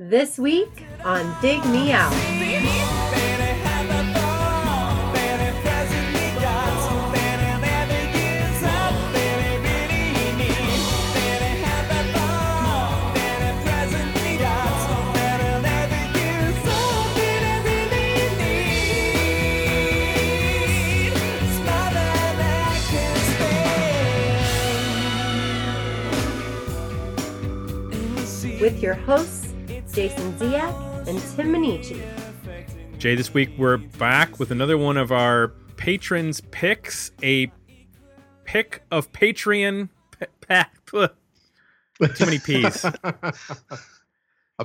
This week on Dig Me Out. With your hosts, Jason Ziak and Tim Minichi. Jay, this week we're back with another one of our patrons' picks. A pick of Patreon. p- pa- p- Too many P's. a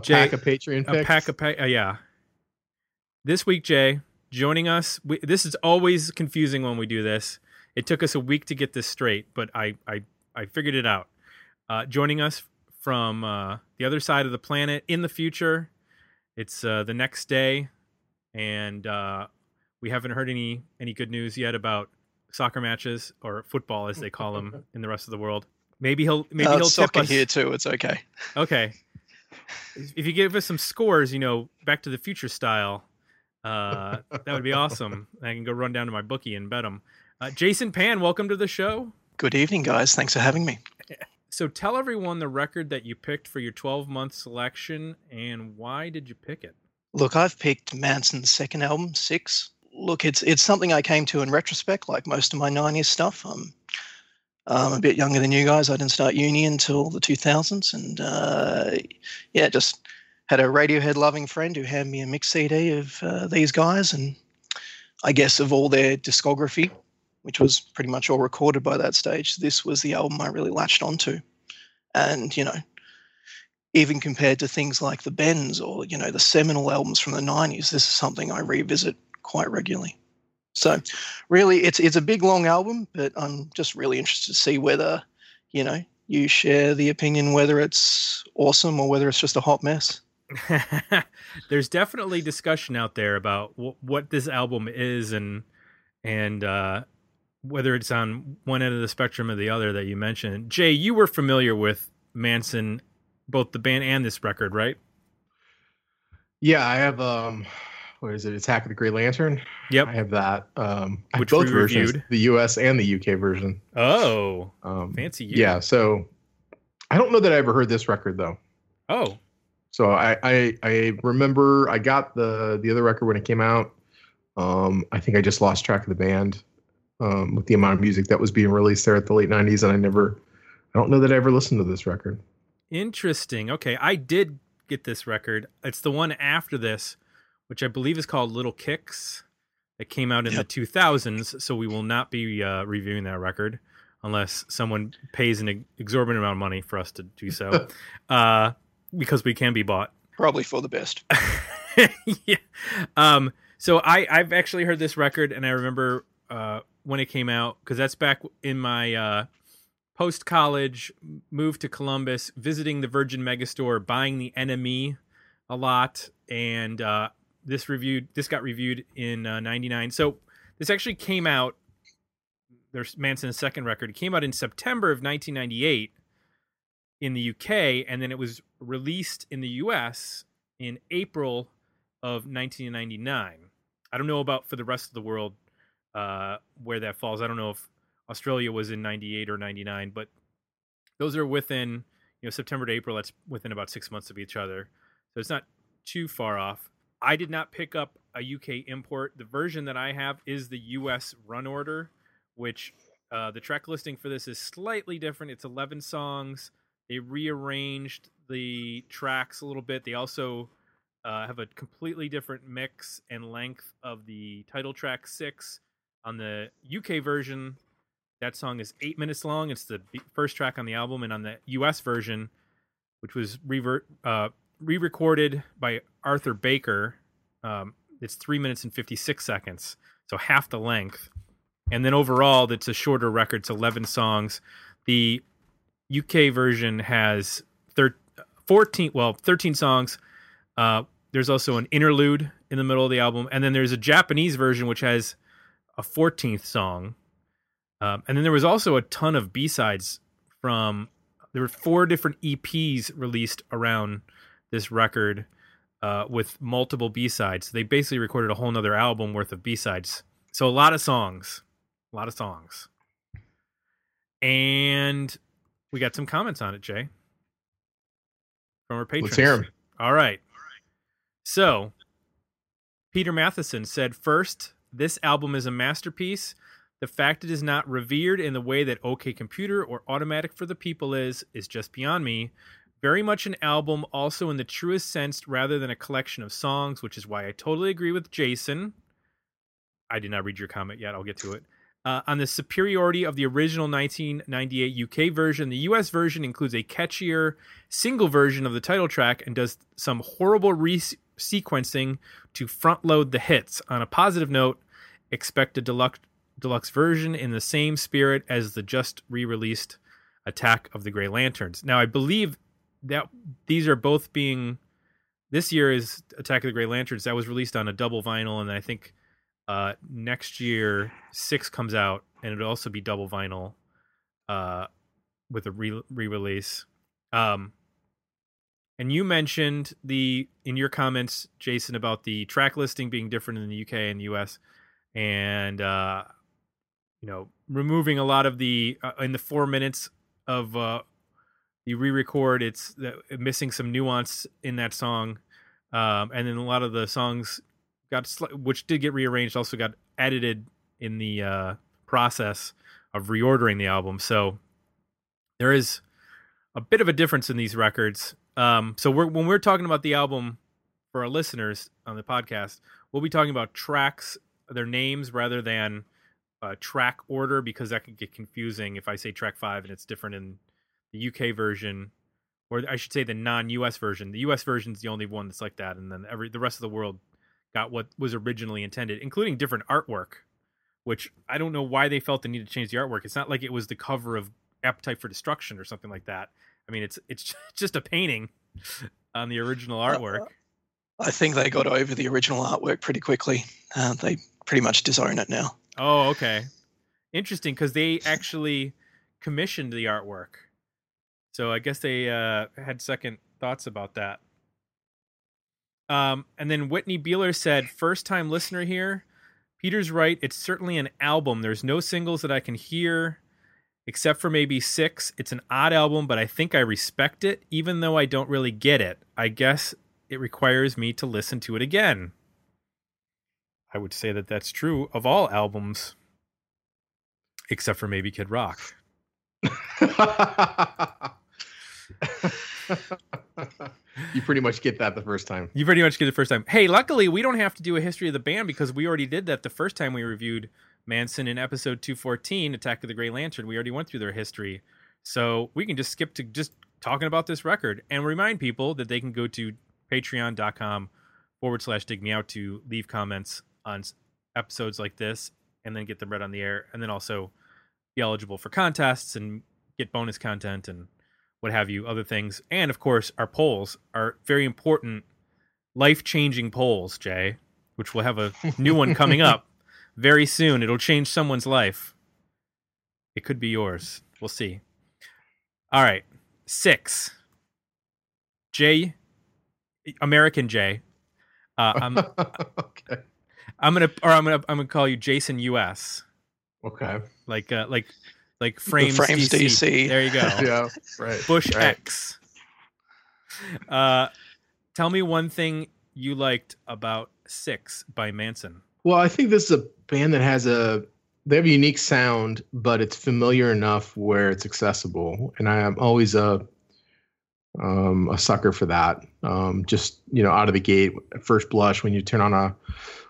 Jay, pack of Patreon a picks. pack of pa- uh, yeah. This week, Jay, joining us. We, this is always confusing when we do this. It took us a week to get this straight, but I I, I figured it out. Uh, joining us from uh, the other side of the planet in the future. It's uh, the next day, and uh, we haven't heard any any good news yet about soccer matches or football, as they call them in the rest of the world. Maybe he'll maybe Uh, he'll it's tip soccer us. here too. It's okay. Okay. If you give us some scores, you know, Back to the Future style, uh, that would be awesome. I can go run down to my bookie and bet them. Uh, Jason Pan, welcome to the show. Good evening, guys. Thanks for having me. So tell everyone the record that you picked for your 12 month selection and why did you pick it? Look, I've picked Mansun's second album, Six. Look, it's it's something I came to in retrospect, like most of my '90s stuff. Um, I'm a bit younger than you guys. I didn't start uni until the 2000s, and uh, yeah, just had a Radiohead loving friend who handed me a mix CD of uh, these guys, and I guess of all their discography, which was pretty much all recorded by that stage. This was the album I really latched onto, and you know, even compared to things like the Bends or you know the seminal albums from the 90s this is something i revisit quite regularly so really it's it's a big long album but i'm just really interested to see whether you know you share the opinion whether it's awesome or whether it's just a hot mess There's definitely discussion out there about w- what this album is and and uh, whether it's on one end of the spectrum or the other that you mentioned. Jay, you were familiar with Mansun, both the band and this record, right? Yeah, I have um, what is it? Attack of the Grey Lantern. Yep. I have that. Um, Which both versions, reviewed. the U.S. and the U.K. version. Oh, Um, fancy you. yeah. So I don't know that I ever heard this record though. Oh, So I, I I remember I got the the other record when it came out. Um, I think I just lost track of the band um, with the amount of music that was being released there at the late '90s, and I never. I don't know that I ever listened to this record. interesting. Okay, I did get this record. It's the one after this, which I believe is called Little Kix. It came out in Yep. the 2000s, so we will not be uh, reviewing that record unless someone pays an exorbitant amount of money for us to do so, uh, because we can be bought. probably for the best yeah. Um. So I I've actually heard this record, and I remember uh when it came out because that's back in my uh post college move to Columbus, visiting the Virgin Megastore, buying the NME a lot, and uh this reviewed this got reviewed in uh, 99 so this actually came out there's Mansun's second record. It came out in september of 1998 in the uk and then it was released in the us in april of 1999 i don't know about for the rest of the world uh, where that falls i don't know if australia was in 98 or 99 but those are within you know september to april that's within about six months of each other so it's not too far off I did not pick up a UK import. The version that I have is the US run order, which uh, the track listing for this is slightly different. It's 11 songs. They rearranged the tracks a little bit. They also uh, have a completely different mix and length of the title track six. On the UK version, that song is eight minutes long. It's the first track on the album, and on the US version, which was revert, uh, re-recorded by Arthur Baker. Um, it's three minutes and fifty-six seconds, so half the length. And then overall, it's a shorter record. It's eleven songs. The UK version has thir- 14, well, 13 songs. Uh, there's also an interlude in the middle of the album, and then there's a Japanese version which has a 14th song. Um, and then there was also a ton of B sides from. There were four different EPs released around this record uh, with multiple B sides. They basically recorded a whole nother album worth of B sides. So a lot of songs, a lot of songs, and we got some comments on it, Jay, from our patrons. Let's hear 'em. All right. So Peter Matheson said, first, this album is a masterpiece. The fact it is not revered in the way that OK Computer or Automatic for the People is, is just beyond me. Very much an album, also in the truest sense, rather than a collection of songs, which is why I totally agree with Jason. I did not read your comment yet. I'll get to it. Uh, on the superiority of the original 1998 UK version, the US version includes a catchier single version of the title track and does some horrible resequencing to front load the hits. On a positive note, expect a deluxe deluxe version in the same spirit as the just re-released Attack of the Grey Lanterns. Now, I believe that these are both being this year is Attack of the Grey Lanterns that was released on a double vinyl, and I think uh, next year six comes out and it'll also be double vinyl uh, with a re release. Um, and you mentioned the in your comments, Jason, about the track listing being different in the UK and the US, and uh, you know removing a lot of the uh, in the four minutes of uh, you re-record, it's missing some nuance in that song, um, and then a lot of the songs got sli- which did get rearranged, also got edited in the uh, process of reordering the album. So there is a bit of a difference in these records. Um, so we're, when we're talking about the album for our listeners on the podcast, we'll be talking about tracks, their names, rather than uh, track order, because that could get confusing if I say track five and it's different in the UK version, or I should say the non-US version. The US version is the only one that's like that, and then every the rest of the world got what was originally intended, including different artwork. Which I don't know why they felt the need to change the artwork. It's not like it was the cover of Appetite for Destruction or something like that. I mean, it's it's just a painting on the original artwork. I think they got over the original artwork pretty quickly. Uh, they pretty much disown it now. Oh, okay. Interesting, because they actually commissioned the artwork. So I guess they uh, had second thoughts about that. Um, and then Whitney Beeler said, first time listener here. Peter's right. It's certainly an album. There's no singles that I can hear except for maybe six. It's an odd album, but I think I respect it, even though I don't really get it. I guess it requires me to listen to it again. I would say that that's true of all albums, except for maybe Kid Rock. you pretty much get that the first time. You pretty much get it the first time. Hey, luckily we don't have to do a history of the band because we already did that the first time we reviewed Mansun in episode 214, Attack of the Grey Lantern. We already went through their history. So we can just skip to just talking about this record and remind people that they can go to patreon.com forward slash dig me out to leave comments on episodes like this and then get them read on the air and then also be eligible for contests and get bonus content and what have you, other things. And of course, our polls are very important, life changing polls, Jay, which we'll have a new one coming up very soon. It'll change someone's life. It could be yours. We'll see. All right. Six. Jay, American Jay. Uh, I'm okay. I'm gonna or I'm gonna I'm gonna call you Jason US. Okay. Like uh, like like frames, Frames DC. There you go. Yeah. Right. Bush right. X. Uh, tell me one thing you liked about Six by Mansun. Well, I think this is a band that has a they have a unique sound, but it's familiar enough where it's accessible, and I am always a um, a sucker for that. Um, just you know, out of the gate, at first blush, when you turn on a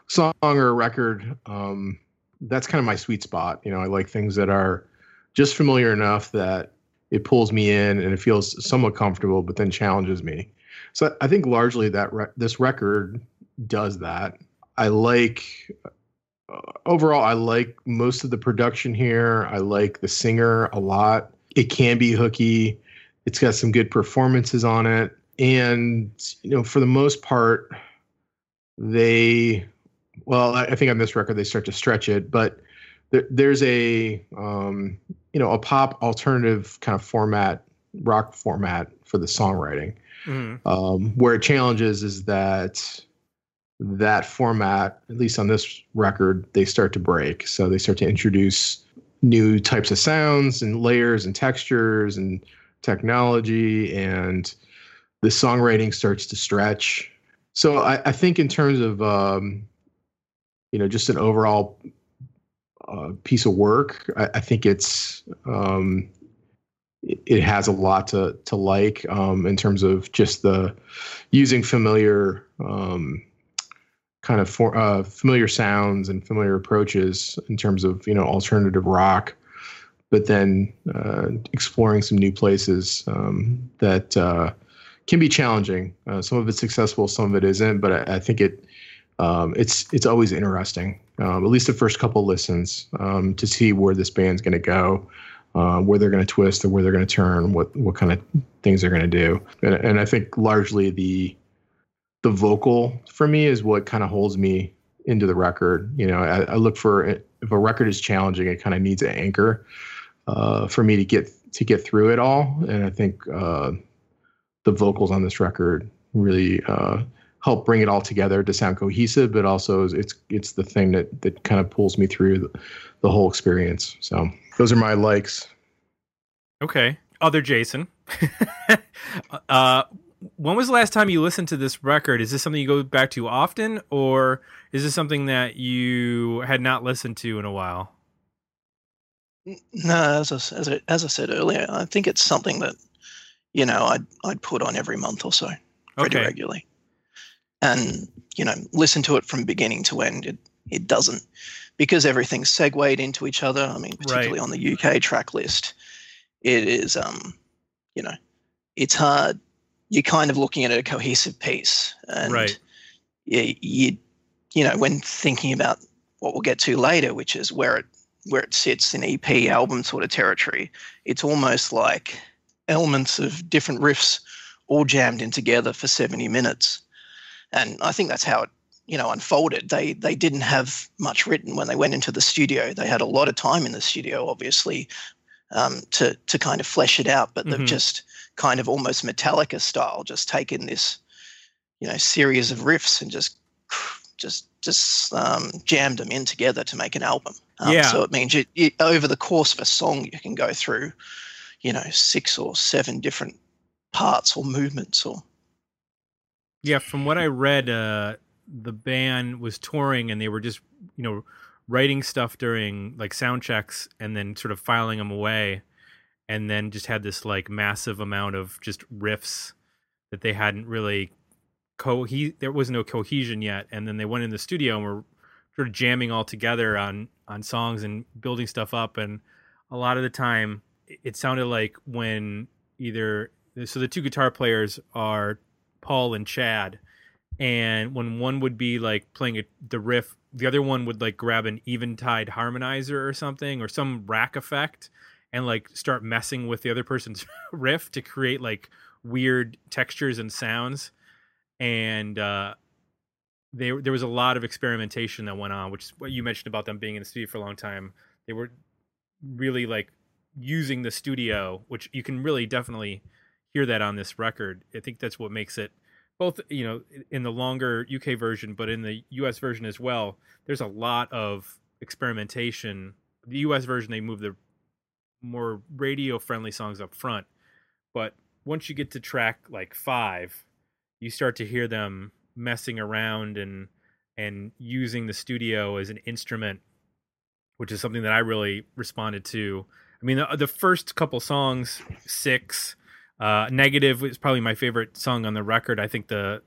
song or a record, um, that's kind of my sweet spot. You know, I like things that are just familiar enough that it pulls me in and it feels somewhat comfortable, but then challenges me. So I think largely that re- this record does that. I like uh, overall I like most of the production here. I like the singer a lot. It can be hooky. It's got some good performances on it. And you know, for the most part they well, I think on this record they start to stretch it, but there, there's a um, you know, a pop alternative kind of format rock format for the songwriting. Mhm. Um, where it challenges is that that format, at least on this record, they start to break. So they start to introduce new types of sounds and layers and textures and technology, and the songwriting starts to stretch. So I, I think in terms of um, you know just an overall uh, piece of work, I, I think it's um, it, it has a lot to to like um, in terms of just the using familiar um, kind of for, uh, familiar sounds and familiar approaches in terms of you know alternative rock, but then uh, exploring some new places um, that uh, can be challenging. Uh, some of it's successful, some of it isn't, but I, I think it um, it's it's always interesting. Um, at least the first couple listens um, to see where this band's going to go, uh, where they're going to twist, or where they're going to turn, what what kind of things they're going to do, and, and I think largely the the vocal for me is what kind of holds me into the record. You know, I, I look for if a record is challenging, it kind of needs an anchor uh, for me to get to get through it all, and I think uh, the vocals on this record really uh, help bring it all together to sound cohesive, but also it's it's the thing that that kind of pulls me through the, the whole experience. So those are my likes. Okay. Other Jason. uh, when was the last time you listened to this record? Is this something you go back to often, or is this something that you had not listened to in a while? No, as I, as I, as I said earlier, I think it's something that you know I'd I'd put on every month or so, pretty Okay. regularly, and you know listen to it from beginning to end. It it doesn't because everything's segued into each other. I mean, particularly on the UK track list, it is um you know it's hard. You're kind of looking at a cohesive piece, and Right. you, you you know when thinking about what we'll get to later, which is where it where it sits in EP album sort of territory, it's almost like elements of different riffs all jammed in together for 70 minutes. And I think that's how it, you know, unfolded. They they didn't have much written when they went into the studio. They had a lot of time in the studio, obviously, um, to to kind of flesh it out. But Mhm. they've just kind of almost Metallica style, just taken this, you know, series of riffs and just just just um, jammed them in together to make an album. Um, Yeah. So it means you, you, over the course of a song, you can go through, you know, six or seven different parts or movements or Yeah, from what I read, uh, the band was touring and they were just, you know, writing stuff during like sound checks and then sort of filing them away, and then just had this like massive amount of just riffs that they hadn't really co. There was no cohesion yet, and then they went in the studio and were sort of jamming all together on on songs and building stuff up, and a lot of the time it- it sounded like when either so the two guitar players are Paul and Chad, and when one would be like playing a, the riff, the other one would like grab an eventide harmonizer or something or some rack effect and like start messing with the other person's riff to create like weird textures and sounds. And uh, they, there was a lot of experimentation that went on, which is what you mentioned about them being in the studio for a long time. They were really like using the studio, which you can really definitely hear that on this record. I think that's what makes it both, you know, in the longer UK version, but in the US version as well. There's a lot of experimentation. The US version, they move the more radio friendly songs up front, but once you get to track like five, you start to hear them messing around and and using the studio as an instrument, which is something that I really responded to. I mean, the, the first couple songs, six, uh, negative is probably my favorite song on the record. I think the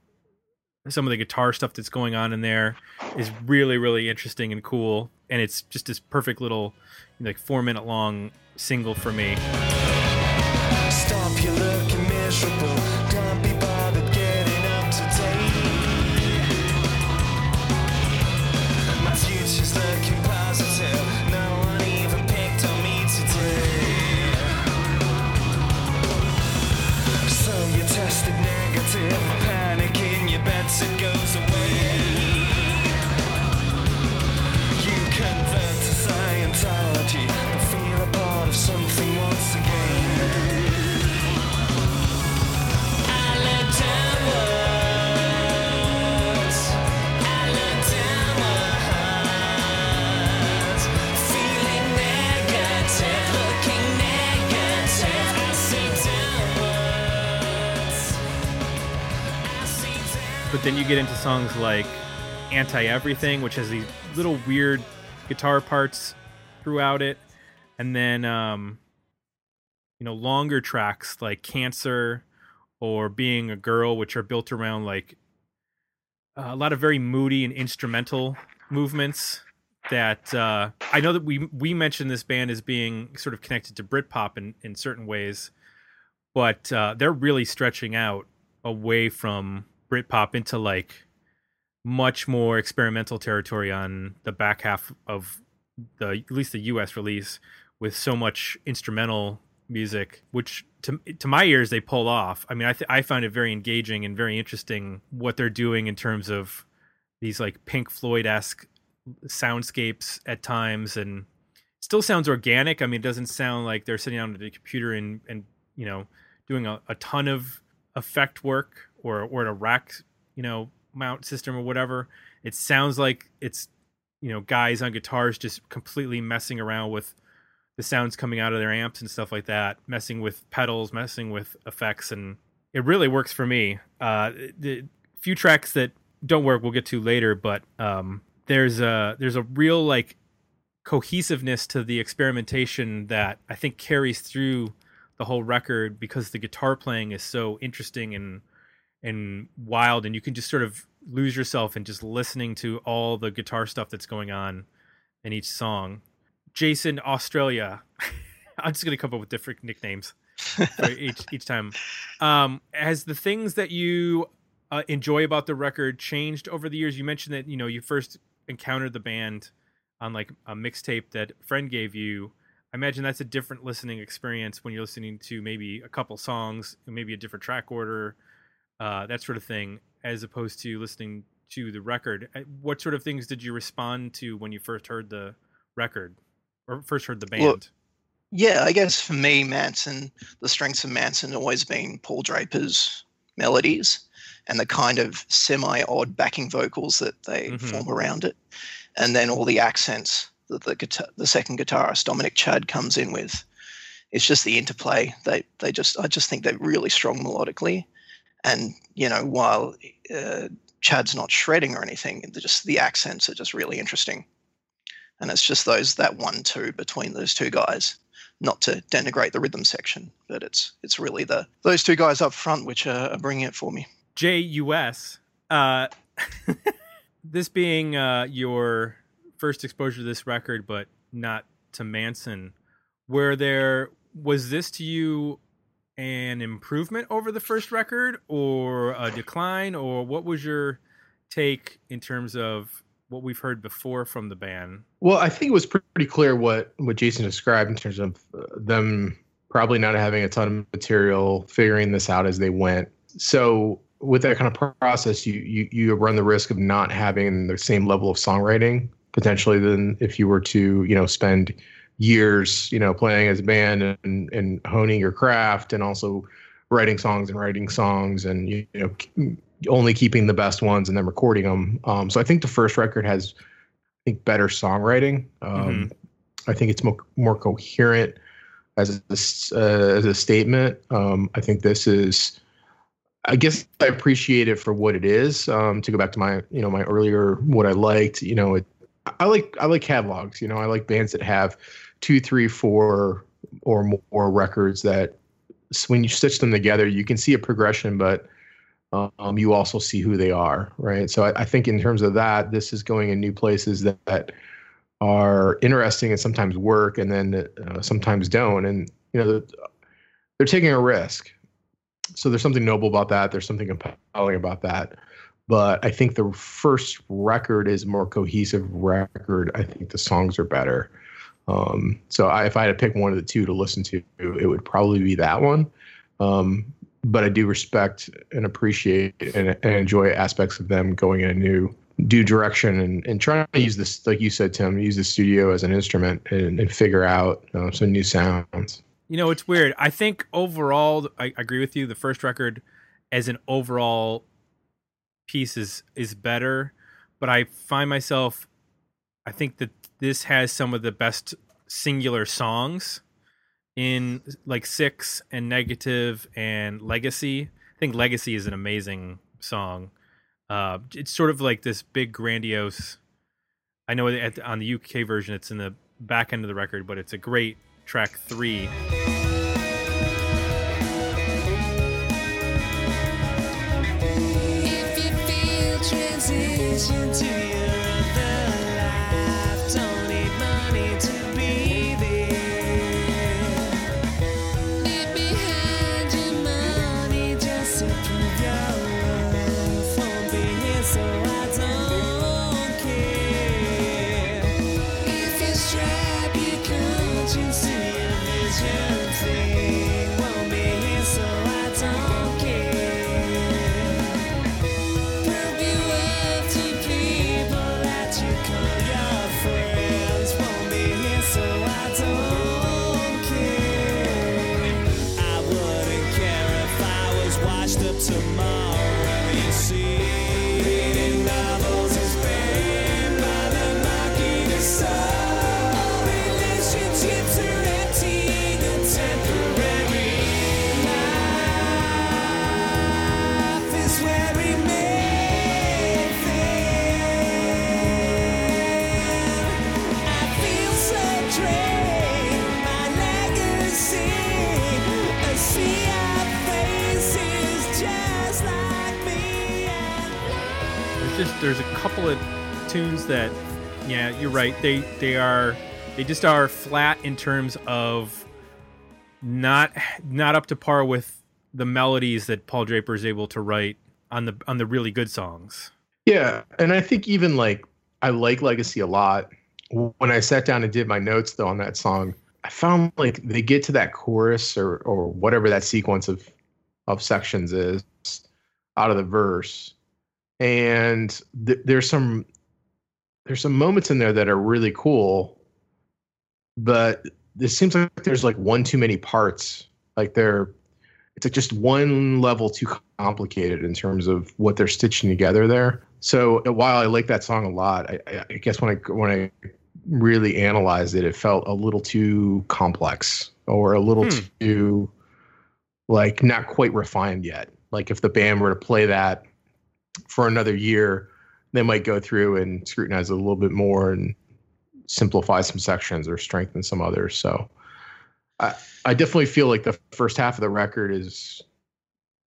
some of the guitar stuff that's going on in there is really really interesting and cool, and it's just this perfect little like four minute long single for me. Get into songs like Anti Everything, which has these little weird guitar parts throughout it, and then um, you know longer tracks like Cancer or Being a Girl, which are built around like a lot of very moody and instrumental movements that uh, I know that we we mentioned this band as being sort of connected to Britpop in in certain ways, but uh, they're really stretching out away from Britpop into like much more experimental territory on the back half of the at least the U.S. release with so much instrumental music, which to to my ears they pull off. I mean, I th- I find it very engaging and very interesting what they're doing in terms of these like Pink Floyd esque soundscapes at times, and still sounds organic. I mean, it doesn't sound like they're sitting down at a computer and and you know doing a, a ton of effect work or or at a rack you know mount system or whatever. It sounds like it's you know guys on guitars just completely messing around with the sounds coming out of their amps and stuff like that, messing with pedals, messing with effects, and it really works for me. Uh, the few tracks that don't work, we'll get to later, but um, there's a there's a real like cohesiveness to the experimentation that I think carries through the whole record because the guitar playing is so interesting and and wild, and you can just sort of lose yourself in just listening to all the guitar stuff that's going on in each song. Jason Australia. I'm just gonna come up with different nicknames for each each time. Um, has the things that you uh, enjoy about the record changed over the years? You mentioned that you know you first encountered the band on like a mixtape that a friend gave you. I imagine that's a different listening experience when you're listening to maybe a couple songs, maybe a different track order, uh, that sort of thing, as opposed to listening to the record. Uh, What sort of things did you respond to when you first heard the record or first heard the band? Well, Yeah, I guess for me, Mansun, the strengths of Mansun always been Paul Draper's melodies and the kind of semi odd backing vocals that they Mhm. form around it. And then all the accents that the guitar, the second guitarist, Dominic Chad, comes in with. It's just the interplay. They, they just, I just think they're really strong melodically. And, you know, while uh, Chad's not shredding or anything, the- just the accents are just really interesting. And it's just those, that one, two between those two guys not to denigrate the rhythm section, but it's it's really the those two guys up front which are, are bringing it for me. JUS. Uh, this being uh, your first exposure to this record, but not to Mansun, where there was this to you an improvement over the first record, or a decline, or what was your take in terms of what we've heard before from the band? Well, I think it was pretty clear what what Jason described in terms of uh, them probably not having a ton of material, figuring this out as they went. So with that kind of process, you you you run the risk of not having the same level of songwriting potentially than if you were to you know spend years you know playing as a band and and honing your craft and also writing songs and writing songs and you, know only keeping the best ones and then recording them. Um, so I think the first record has I think better songwriting. Um, I think it's more more coherent as a, uh, as a statement. Um, I think this is. I guess I appreciate it for what it is. Um, to go back to my you know my earlier what I liked. You know, it, I like I like catalogs. You know, I like bands that have two, three, four, or more records that when you stitch them together, you can see a progression, but um, you also see who they are, right? So I, I think in terms of that, this is going in new places that, that are interesting and sometimes work, and then uh, sometimes don't. And you know, they're taking a risk. So there's something noble about that. There's something compelling about that. But I think the first record is more cohesive record. I think the songs are better. Um, so I, if I had to pick one of the two to listen to, it would probably be that one. Um, but I do respect and appreciate and, and enjoy aspects of them going in a new new direction and, and trying to use this, like you said, Tim, use the studio as an instrument and, and figure out uh, some new sounds. You know, it's weird. I think overall, I I agree with you. The first record, as an overall piece, is is better. But I find myself, I think that this has some of the best singular songs in like Six and Negative and Legacy. I think Legacy is an amazing song. Uh, it's sort of like this big grandiose. I know at, on the UK version it's in the back end of the record, but it's a great track three. Transition to that, yeah, you're right. They they are they just are flat in terms of not not up to par with the melodies that Paul Draper is able to write on the on the really good songs. Yeah, and I think even like I like Legacy a lot. When I sat down and did my notes though on that song, I found like they get to that chorus or or whatever that sequence of of sections is out of the verse, and th- there's some there's some moments in there that are really cool, but it seems like there's like one too many parts. Like they're it's like just one level too complicated in terms of what they're stitching together there. So while I like that song a lot, I, I- I guess when I when I really analyzed it, it felt a little too complex or a little Hmm. too like not quite refined yet. Like if the band were to play that for another year, they might go through and scrutinize it a little bit more and simplify some sections or strengthen some others. So I, I definitely feel like the first half of the record is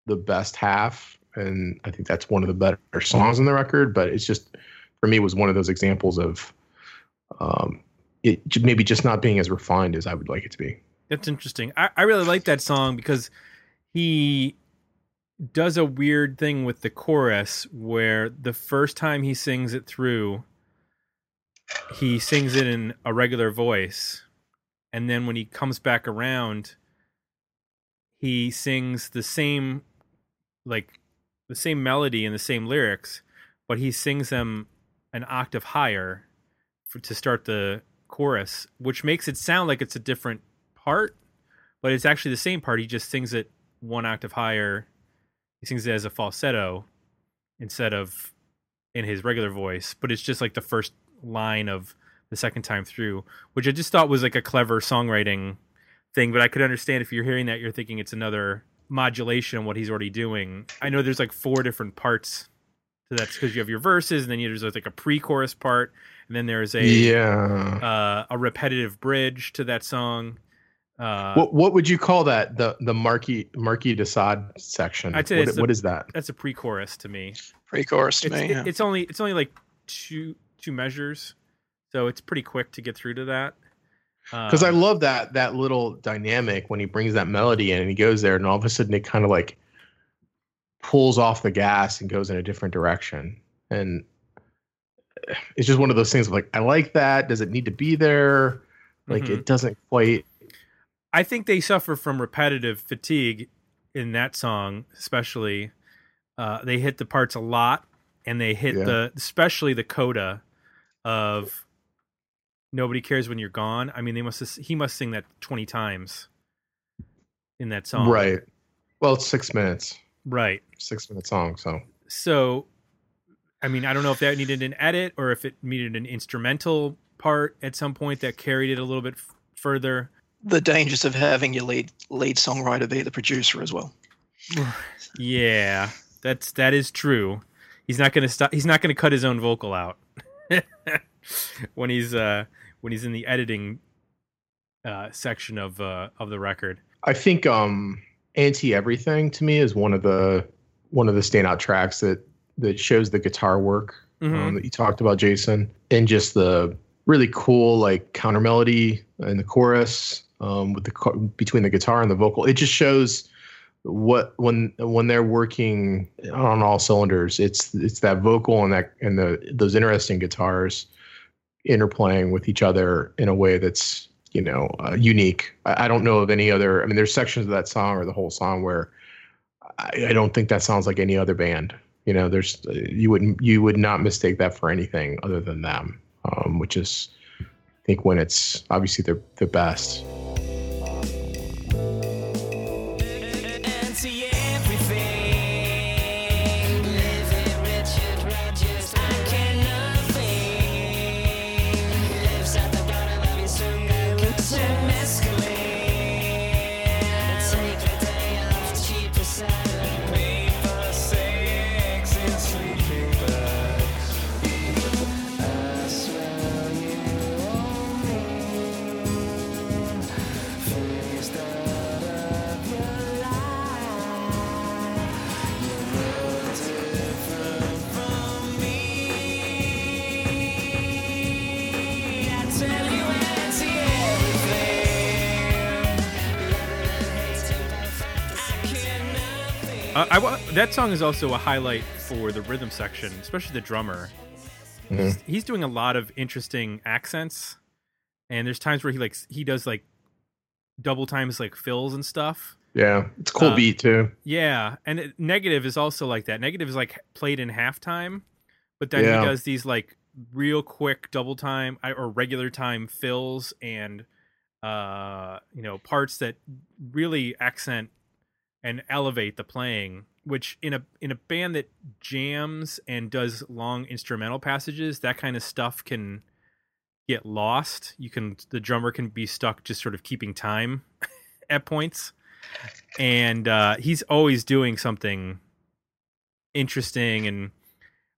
the best half, and I think that's one of the better songs on the record. But it's just for me was one of those examples of um, it maybe just not being as refined as I would like it to be. That's interesting. I, I really like that song because he does a weird thing with the chorus where the first time he sings it through, he sings it in a regular voice. And then when he comes back around, he sings the same, like, the same melody and the same lyrics, but he sings them an octave higher for, to start the chorus, which makes it sound like it's a different part, but it's actually the same part. He just sings it one octave higher. He sings it as a falsetto instead of in his regular voice, but it's just like the first line of the second time through, which I just thought was like a clever songwriting thing. But I could understand if you're hearing that, you're thinking it's another modulation on what he's already doing. I know there's like four different parts to that because you have your verses, and then there's like a pre-chorus part, and then there's a Yeah. uh, a repetitive bridge to that song. Uh, what what would you call that? The the Marquis Marquis de Sade section. I'd say What- it's the- what is that? that's a pre-chorus to me. Pre-chorus to It's, me. it- yeah. it's only it's only like two two measures, so it's pretty quick to get through to that. because I Um, love that that little dynamic when he brings that melody in and he goes there and all of a sudden it kind of like pulls off the gas and goes in a different direction and it's just one of those things of like I like that does it need to be there like Mhm. it doesn't quite I think they suffer from repetitive fatigue in that song, especially. Uh, they hit the parts a lot, and they hit Yeah. the especially the coda of "Nobody Cares When You're Gone." I mean, they must he must sing that twenty times in that song, right well it's six minutes Right. six minute song so So, I mean, I don't know if that needed an edit or if it needed an instrumental part at some point that carried it a little bit f- further. The dangers of having your lead lead songwriter be the producer as well. Yeah, that's that is true. he's not gonna stop. He's not gonna cut his own vocal out when he's uh when he's in the editing uh section of uh of the record. I think um Anti Everything to me is one of the one of the standout tracks that that shows the guitar work Mhm. um, that you talked about, Jason, and just the really cool like counter melody in the chorus um, with the between the guitar and the vocal. It just shows what when when they're working on all cylinders. It's it's that vocal and that and the those interesting guitars interplaying with each other in a way that's you know uh, unique. I, I don't know of any other. I mean, there's sections of that song or the whole song where I, I don't think that sounds like any other band. You know, there's you wouldn't you would not mistake that for anything other than them, um, which is think when it's obviously the the best. That song is also a highlight for the rhythm section, especially the drummer. Mhm. He's, he's doing a lot of interesting accents, and there's times where he like he does like double times like fills and stuff. Yeah, it's cool Uh, beat too. Yeah, and it, negative is also like that. Negative is like played in halftime, but then Yeah. he does these like real quick double time or regular time fills and uh you know parts that really accent and elevate the playing which in a in a band that jams and does long instrumental passages that kind of stuff can get lost. You can the drummer can be stuck just sort of keeping time at points. And uh he's always doing something interesting. And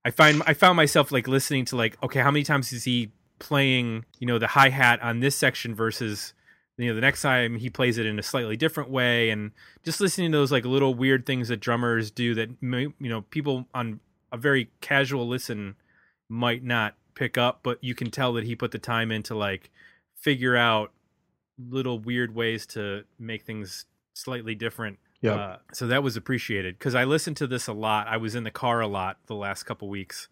I find I found myself like listening to like okay how many times is he playing you know the hi hat on this section versus you know the next time he plays it in a slightly different way and just listening to those like little weird things that drummers do that may, you know people on a very casual listen might not pick up but you can tell that he put the time in to like figure out little weird ways to make things slightly different Yeah, uh, so that was appreciated because I listened to this a lot. I was in the car a lot the last couple weeks,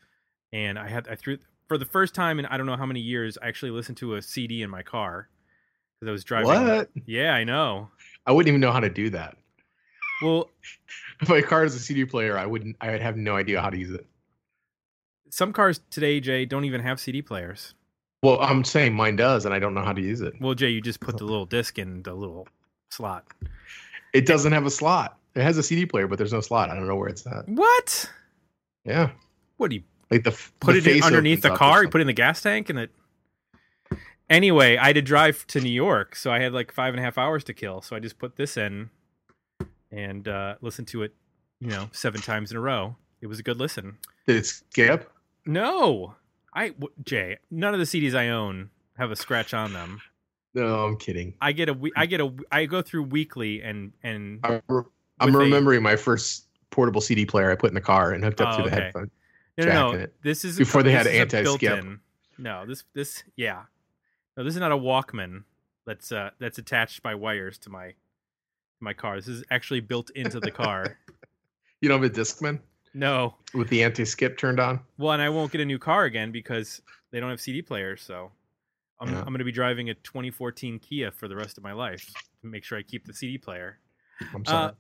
and I had I threw for the first time in I don't know how many years. I actually listened to a CD in my car because I was driving. what? Yeah, I know. I wouldn't even know how to do that. Well, If my car is a CD player, I wouldn't. I would have no idea how to use it. some cars today, Jay, don't even have CD players. Well, I'm saying mine does, and I don't know how to use it. Well, Jay, you just put the little disc in the little slot. It doesn't have a slot. It has a CD player, but there's no slot. I don't know where it's at. What? Yeah, What do you like the put the it underneath the car? You put it in the gas tank, and it. Anyway, I had to drive to New York, so I had like five and a half hours to kill. So I just put this in, and uh, listened to it, you know, seven times in a row. It was a good listen. Did it skip? No, I w- Jay, none of the CDs I own have a scratch on them. No, I'm kidding. I get a we- I get a I go through weekly and and I'm, I'm With a- remembering my first portable CD player I put in the car and hooked up Oh, to the okay. headphone. no no, no this is Before they had anti-skip. No, this this yeah, no, this is not a Walkman that's uh that's attached by wires to my my car. This is actually built into the car. You don't have a Discman no, with the anti-skip turned on? well, and I won't get a new car again because they don't have CD players. So I'm Yeah. I'm going to be driving a 2014 Kia for the rest of my life to make sure I keep the CD player. I'm sorry. Uh,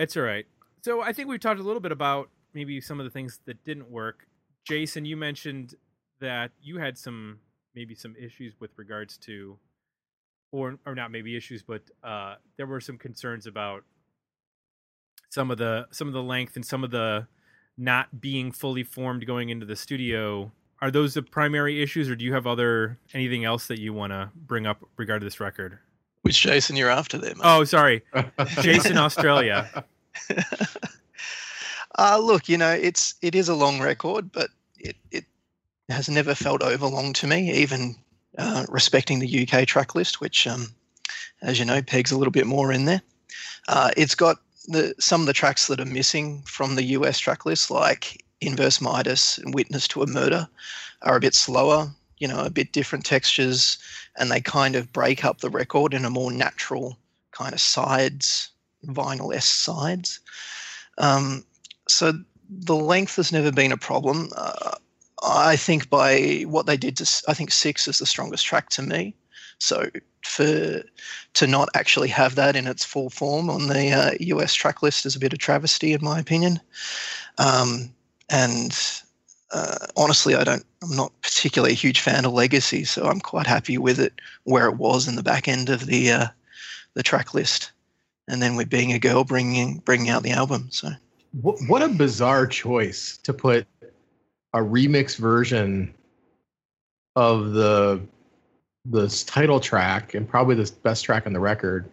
it's all right. So I think we've talked a little bit about maybe some of the things that didn't work. Jason, you mentioned that you had some maybe some issues with regards to, or or not maybe issues, but uh, there were some concerns about some of the some of the length and some of the not being fully formed going into the studio. Are those the primary issues, or do you have other anything else that you want to bring up regarding this record? Which Jason you're after there, mate? Oh, sorry, Jason Australia. Uh, look, you know, it's it is a long record, but it it has never felt overlong to me, even uh, respecting the UK track list, which, um, as you know, pegs a little bit more in there. Uh, it's got the some of the tracks that are missing from the US track list, like Inverse Midas and Witness to a Murder, are a bit slower. You know, a bit different textures, and they kind of break up the record in a more natural kind of sides, vinyl s sides. Um, so the length has never been a problem. Uh, I think by what they did to, I think six is the strongest track to me. So for to not actually have that in its full form on the uh, US track list is a bit of travesty, in my opinion. Um, and uh, honestly, I don't. I'm not particularly a huge fan of Legacy, so I'm quite happy with it where it was in the back end of the uh, the track list. And then with being a girl, bringing bringing out the album. So What, what a bizarre choice to put a remix version of the the title track and probably the best track on the record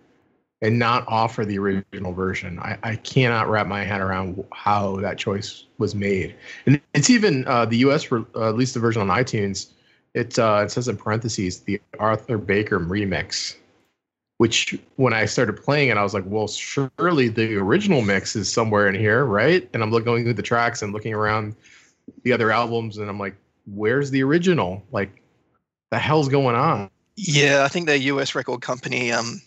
and not offer the original version. I, I cannot wrap my head around how that choice was made. And it's even uh, the U.S. Re- uh, at least the version on iTunes. It uh, it says in parentheses the Arthur Baker remix, which when I started playing it, I was like, well, surely the original mix is somewhere in here, right? And I'm looking through the tracks and looking around the other albums, and I'm like, where's the original? Like, the hell's going on? yeah, I think their US record company. Um,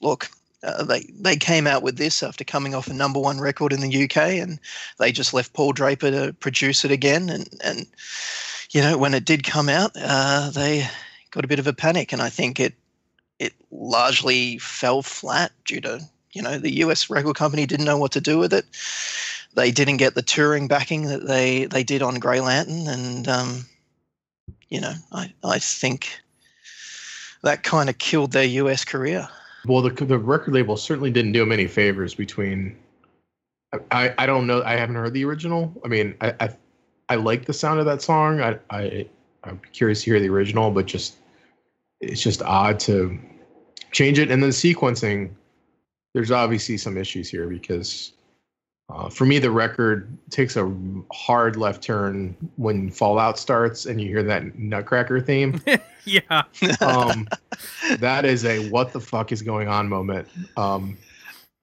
look, uh, they they came out with this after coming off a number one record in the UK, and they just left Paul Draper to produce it again. And and you know when it did come out, uh, they got a bit of a panic, and I think it it largely fell flat due to you know the US record company didn't know what to do with it. They didn't get the touring backing that they they did on Grey Lantern, and um, you know I I think that kind of killed their US career. Well, the the record label certainly didn't do him any favors. Between, I I don't know. I haven't heard the original. I mean, I I, I like the sound of that song. I I I'm curious to hear the original, but just it's just odd to change it. And then sequencing, there's obviously some issues here because uh, for me the record takes a hard left turn when Fallout starts and you hear that Nutcracker theme yeah. um, that is a what the fuck is going on moment. Um,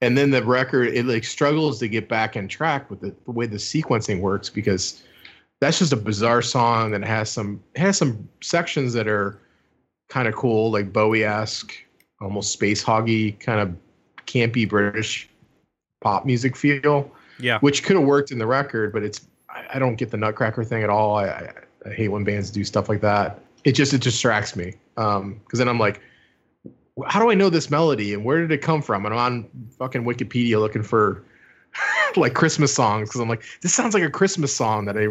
and then the record it like struggles to get back in track with the, the way the sequencing works because that's just a bizarre song that has some has some sections that are kind of cool, like Bowie esque, almost space hoggy, kind of campy British pop music feel, Yeah. which could have worked in the record, but it's I, I don't get the Nutcracker thing at all. I, I, I hate when bands do stuff like that. It just it distracts me because then I'm like, how do I know this melody and where did it come from? And I'm on fucking Wikipedia looking for like Christmas songs because I'm like, this sounds like a Christmas song that I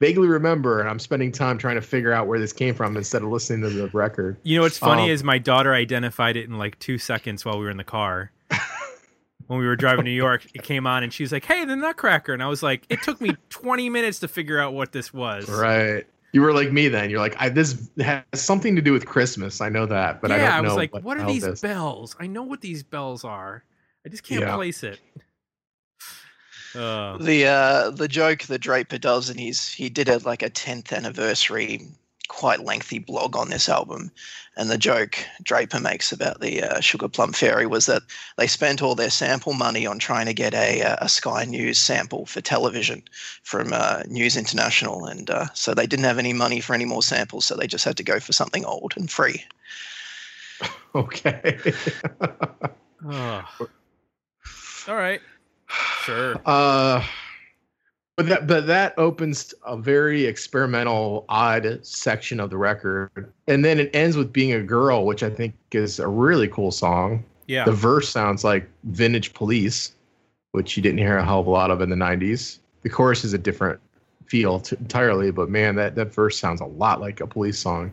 vaguely remember, and I'm spending time trying to figure out where this came from instead of listening to the record. You know what's funny Um, is my daughter identified it in like two seconds while we were in the car. when we were driving to New York, it came on and she's like, "Hey, the Nutcracker," and I was like, "It took me 20 minutes to figure out what this was." Right. You were like me then. You're like, I, this has something to do with Christmas. I know that, but yeah, I don't I know was like, what, "What are hell these this- bells? I know what these bells are. I just can't Yeah. place it." Uh, The uh, the joke that Draper does, and he's he did it like a tenth anniversary, quite lengthy blog on this album, and the joke Draper makes about the uh, Sugar Plum Fairy was that they spent all their sample money on trying to get a uh, a Sky News sample for television from uh, News International, and uh, so they didn't have any money for any more samples, so they just had to go for something old and free. Okay. oh. All right. Sure. Uh, but that but that opens a very experimental, odd section of the record, and then it ends with "Being a Girl," which I think is a really cool song. Yeah. The verse sounds like "Vintage Police," which you didn't hear a hell of a lot of in the '90s. The chorus is a different feel to, entirely, but man, that that verse sounds a lot like a police song.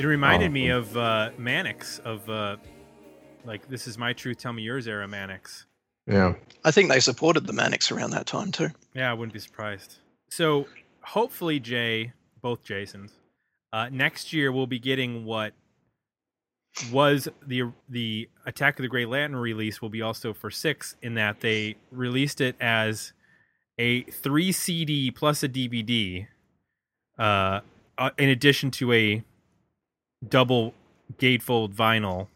It reminded me Oh. of uh, Manics of uh, like this is my truth, tell me yours era Manics. Yeah. I think they supported the Manics around that time too. Yeah, I wouldn't be surprised. So hopefully, Jay, both Jasons, uh, next year we'll be getting what was the the Attack of the Grey Lantern release will be also for six in that they released it as a three CD plus a DVD, uh, uh, in addition to a double gatefold vinyl,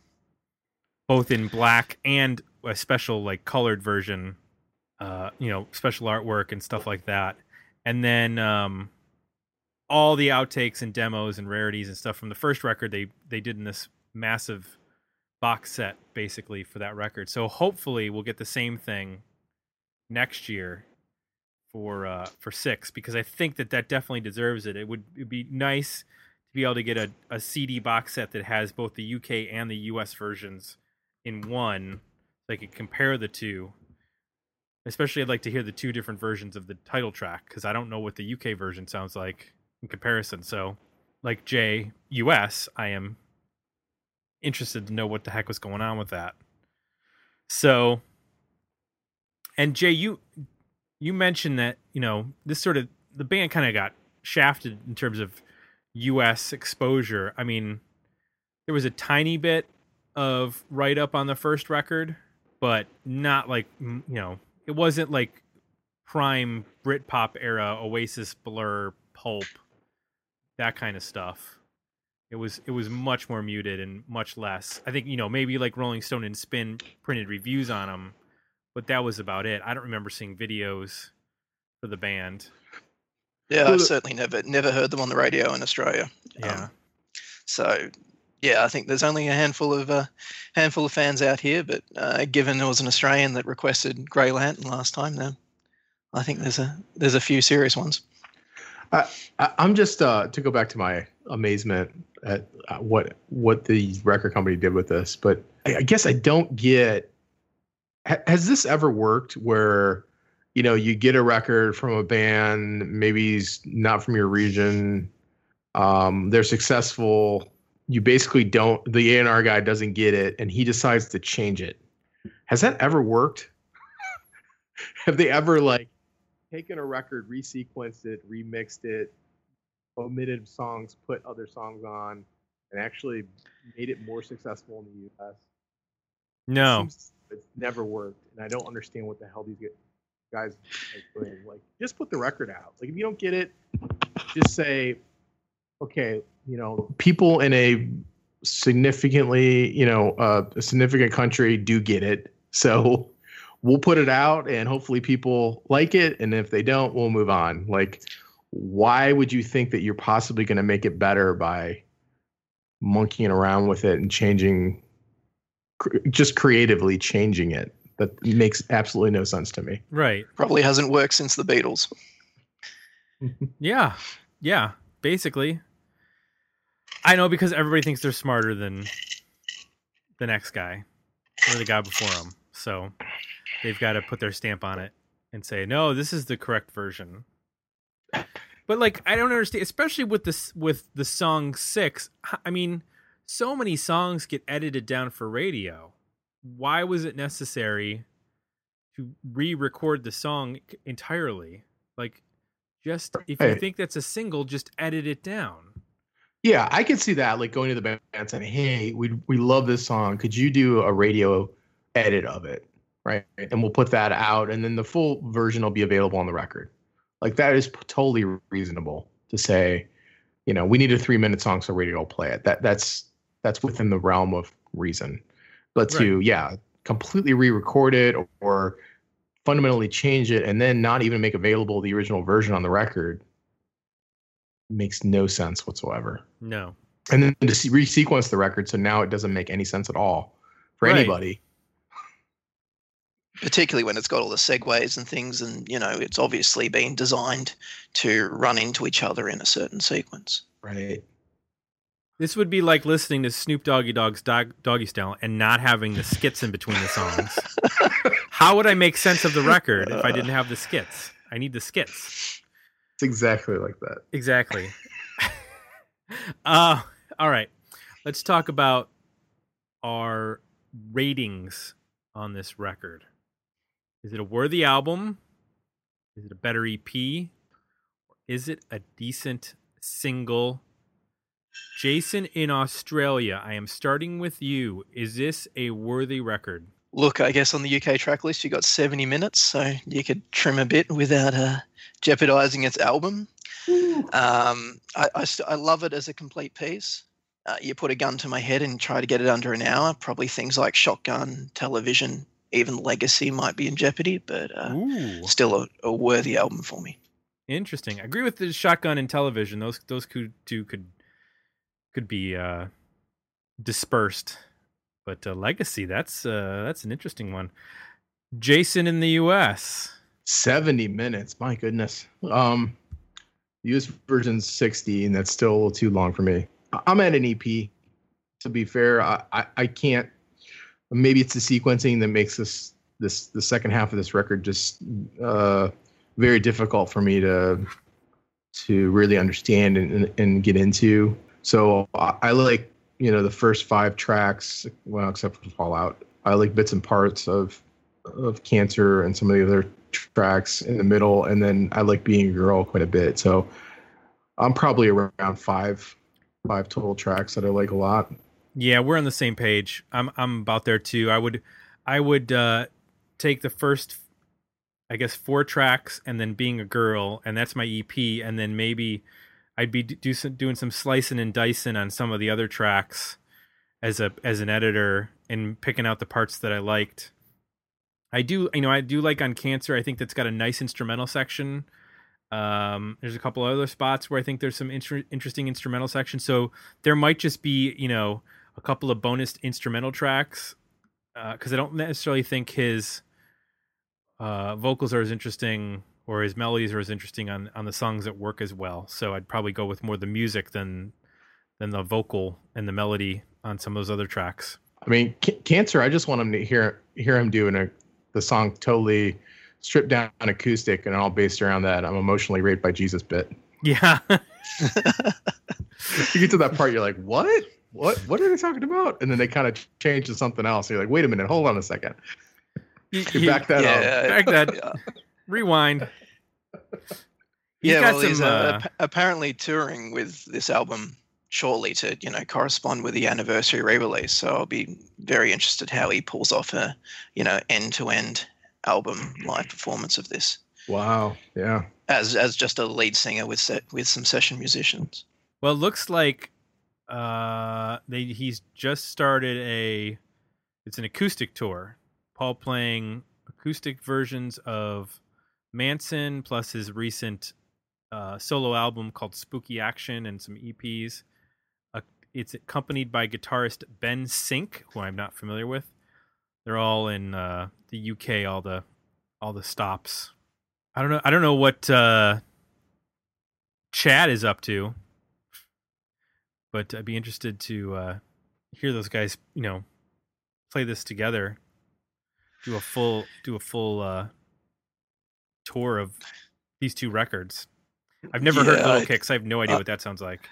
both in black and a special like colored version uh, you know, special artwork and stuff like that. And then um, all the outtakes and demos and rarities and stuff from the first record they they did in this massive box set basically for that record. So hopefully we'll get the same thing next year for uh for 6 because I think that that definitely deserves it. It would be nice be able to get a, a CD box set that has both the UK and the US versions in one so I could compare the two Especially, I'd like to hear the two different versions of the title track because I don't know what the UK version sounds like in comparison. So, like J US, I am interested to know what the heck was going on with that. So, and Jay, you you mentioned that you know this sort of the band kind of got shafted in terms of U.S. exposure. I mean, there was a tiny bit of write up on the first record, but not like you know it wasn't like prime Britpop era Oasis, Blur, Pulp, that kind of stuff. It was it was much more muted and much less. I think you know maybe like Rolling Stone and Spin printed reviews on them, but that was about it. I don't remember seeing videos for the band. Yeah, I've certainly never never heard them on the radio in Australia. Yeah, Um, so yeah, I think there's only a handful of uh, handful of fans out here. But uh, given there was an Australian that requested Grey Lantern last time, then I think there's a there's a few serious ones. I, I'm just uh, to go back to my amazement at uh, what what the record company did with this, but I, I guess I don't get. Ha, has this ever worked where, you know, you get a record from a band, maybe it's not from your region, um, they're successful. You basically don't. The A and R guy doesn't get it, and he decides to change it. Has that ever worked? Have they ever like taken a record, resequenced it, remixed it, omitted songs, put other songs on, and actually made it more successful in the U.S. no, Seems it's never worked, and I don't understand what the hell these get- guys. Like, just put the record out. Like, if you don't get it, just say, okay, you know, people in a significantly, you know, uh, a significant country do get it, so we'll put it out, and hopefully people like it, and if they don't, we'll move on. Like, why would you think that you're possibly going to make it better by monkeying around with it and changing cr- just creatively changing it that makes absolutely no sense to me right. Probably hasn't worked since the Beatles. Yeah. Yeah. Basically. I know because everybody thinks they're smarter than the next guy or the guy before them. So they've got to put their stamp on it and say, no, this is the correct version. But like, I don't understand, especially with this with the song six. I mean, so many songs get edited down for radio. Why was it necessary to re-record the song entirely? Like, just if you think that's a single, just edit it down. yeah i could see that like going to the band and saying hey we we love this song. Could you do a radio edit of it? Right? And we'll put that out and then the full version will be available on the record. Like that is totally reasonable to say you know we need a three minute song so radio will play it. That that's that's within the realm of reason but to yeah completely re-record it or fundamentally change it and then not even make available the original version on the record makes no sense whatsoever. No. and then to se- resequence the record so now it doesn't make any sense at all for Right. anybody. Particularly when it's got all the segues and things and you know it's obviously been designed to run into each other in a certain sequence. Right This would be like listening to Snoop Doggy Dogg's dog, Doggy Style and not having the skits in between the songs. How would I make sense of the record if I didn't have the skits? I need the skits. It's exactly like that. Exactly. uh all right. Let's talk about our ratings on this record. Is it a worthy album? Is it a better EP? Or is it a decent single? Jason in Australia, I am starting with you. Is this a worthy record? Look, I guess on the UK track list you got 70 minutes, so you could trim a bit without uh, jeopardizing its album. Um, I, I, st- I love it as a complete piece. Uh, you put a gun to my head and try to get it under an hour. Probably things like Shotgun, Television, even Legacy might be in jeopardy, but uh, still a, a worthy album for me. interesting. I agree with the shotgun and television. Those those could, two could could be uh, dispersed, but uh, legacy that's uh, that's an interesting one. Jason in the U.S. 70 minutes. My goodness. Um, US version's 60, and that's still a little too long for me. I'm at an EP. To be fair, I, I, I can't. Maybe it's the sequencing that makes this this the second half of this record just uh, very difficult for me to to really understand and, and, and get into. So I, like you know the first five tracks, well, except for Fallout. I like bits and parts of of Cancer and some of the other tracks in the middle, and then I like Being a Girl quite a bit. So I'm probably around five five total tracks that I like a lot. Yeah, we're on the same page. I'm I'm about there too. I would I would uh take the first I guess four tracks and then being a girl and that's my EP and then maybe I'd be do some, doing some slicing and dicing on some of the other tracks as a as an editor and picking out the parts that I liked. I do you know I do like on Cancer. I think that's got a nice instrumental section. Um, there's a couple other spots where I think there's some inter- interesting instrumental sections. So there might just be you know a couple of bonus instrumental tracks because I don't necessarily think his uh, vocals are as interesting or his melodies are as interesting on on the songs that work as well. So I'd probably go with more the music than than the vocal and the melody on some of those other tracks. I mean, C- Cancer. I just want him to hear hear him doing a the song totally stripped down acoustic and all based around that. I'm emotionally raped by Jesus bit. Yeah, You get to that part, you're like, what? What? What are they talking about? And then they kind of change to something else. You're like, wait a minute, hold on a second. You- You you- back that up. yeah, back that. Yeah. rewind. He's yeah, got well, he's uh, uh, apparently touring with this album shortly to you know correspond with the anniversary re-release. So I'll be very interested how he pulls off a you know end-to-end album live performance of this Wow. Yeah. as as just a lead singer with set with some session musicians. Well, it looks like uh they he's just started a it's an acoustic tour. Paul playing acoustic versions of Mansun plus his recent uh solo album called Spooky Action and some EPs. Uh, it's accompanied by guitarist Ben Sink, who I'm not familiar with. They're all in uh the UK all the all the stops. I don't know I don't know what uh Chad is up to but I'd be interested to uh, hear those guys, you know, play this together, do a full do a full uh, tour of these two records. I've never heard Yeah, Little I- Kix. I have no idea uh, what that sounds like.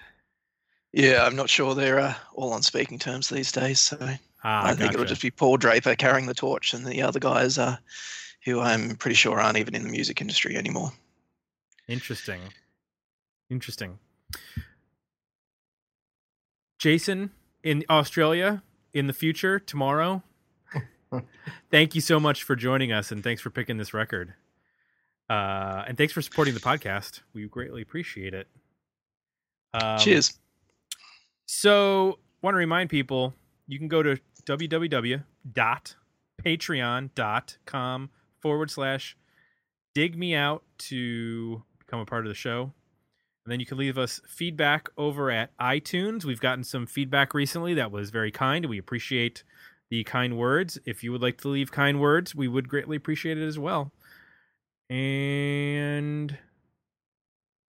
Yeah, I'm not sure they're uh, all on speaking terms these days. So Ah, I think it'll just be Paul Draper carrying the torch, and the other guys uh, who I'm pretty sure aren't even in the music industry anymore. interesting. Interesting. Jason in Australia in the future tomorrow. Thank you so much for joining us, and thanks for picking this record. Uh, and thanks for supporting the podcast. We greatly appreciate it. Um, Cheers. So, want to remind people you can go to www.patreon.com forward slash dig me out to become a part of the show. And then you can leave us feedback over at iTunes. We've gotten some feedback recently that was very kind. We appreciate the kind words. If you would like to leave kind words, we would greatly appreciate it as well. And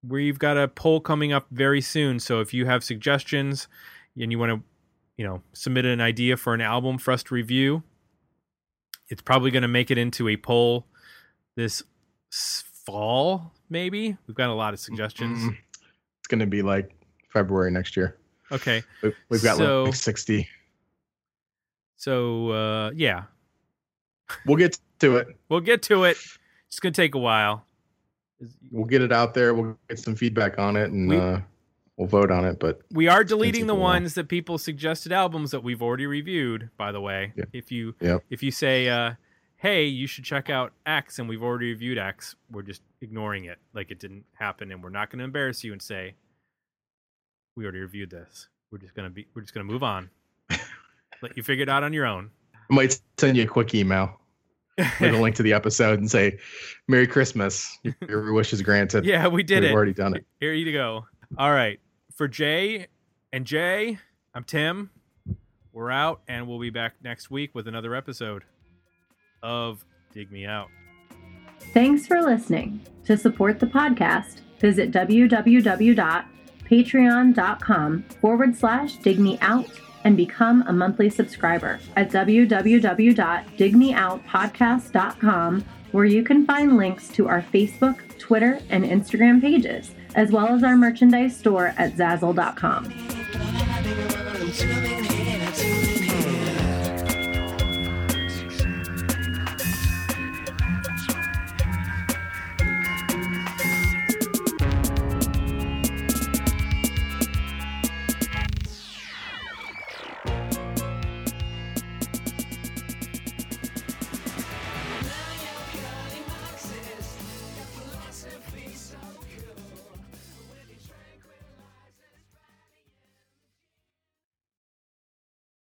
we've got a poll coming up very soon. So if you have suggestions, and you want to, you know, submit an idea for an album for us to review, it's probably going to make it into a poll this fall. Maybe we've got a lot of suggestions. Mm, It's going to be like February next year. Okay, We- We've got So- like 60. so uh, yeah, We'll get to it. we'll get to it. It's going to take a while. We'll get it out there. We'll get some feedback on it and We- uh, we'll vote on it. But We are deleting the ones that people suggested albums that we've already reviewed. By the way, Yeah. if you Yep. if you say, uh, "Hey, you should check out X," and we've already reviewed X, we're just ignoring it like it didn't happen, and we're not going to embarrass you and say we already reviewed this. We're just gonna be we're just gonna move on. Let you figure it out on your own. I might send you a quick email with a link to the episode and say, Merry Christmas. Your wish is granted. yeah, we did it. We've it. already done it. Here you go. All right. For Jay and Jay, I'm Tim. We're out, and we'll be back next week with another episode of Dig Me Out. Thanks for listening. To support the podcast, visit www.patreon.com forward slash dig me out and become a monthly subscriber at www.digmeoutpodcast.com, where you can find links to our Facebook, Twitter, and Instagram pages, as well as our merchandise store at zazzle.com.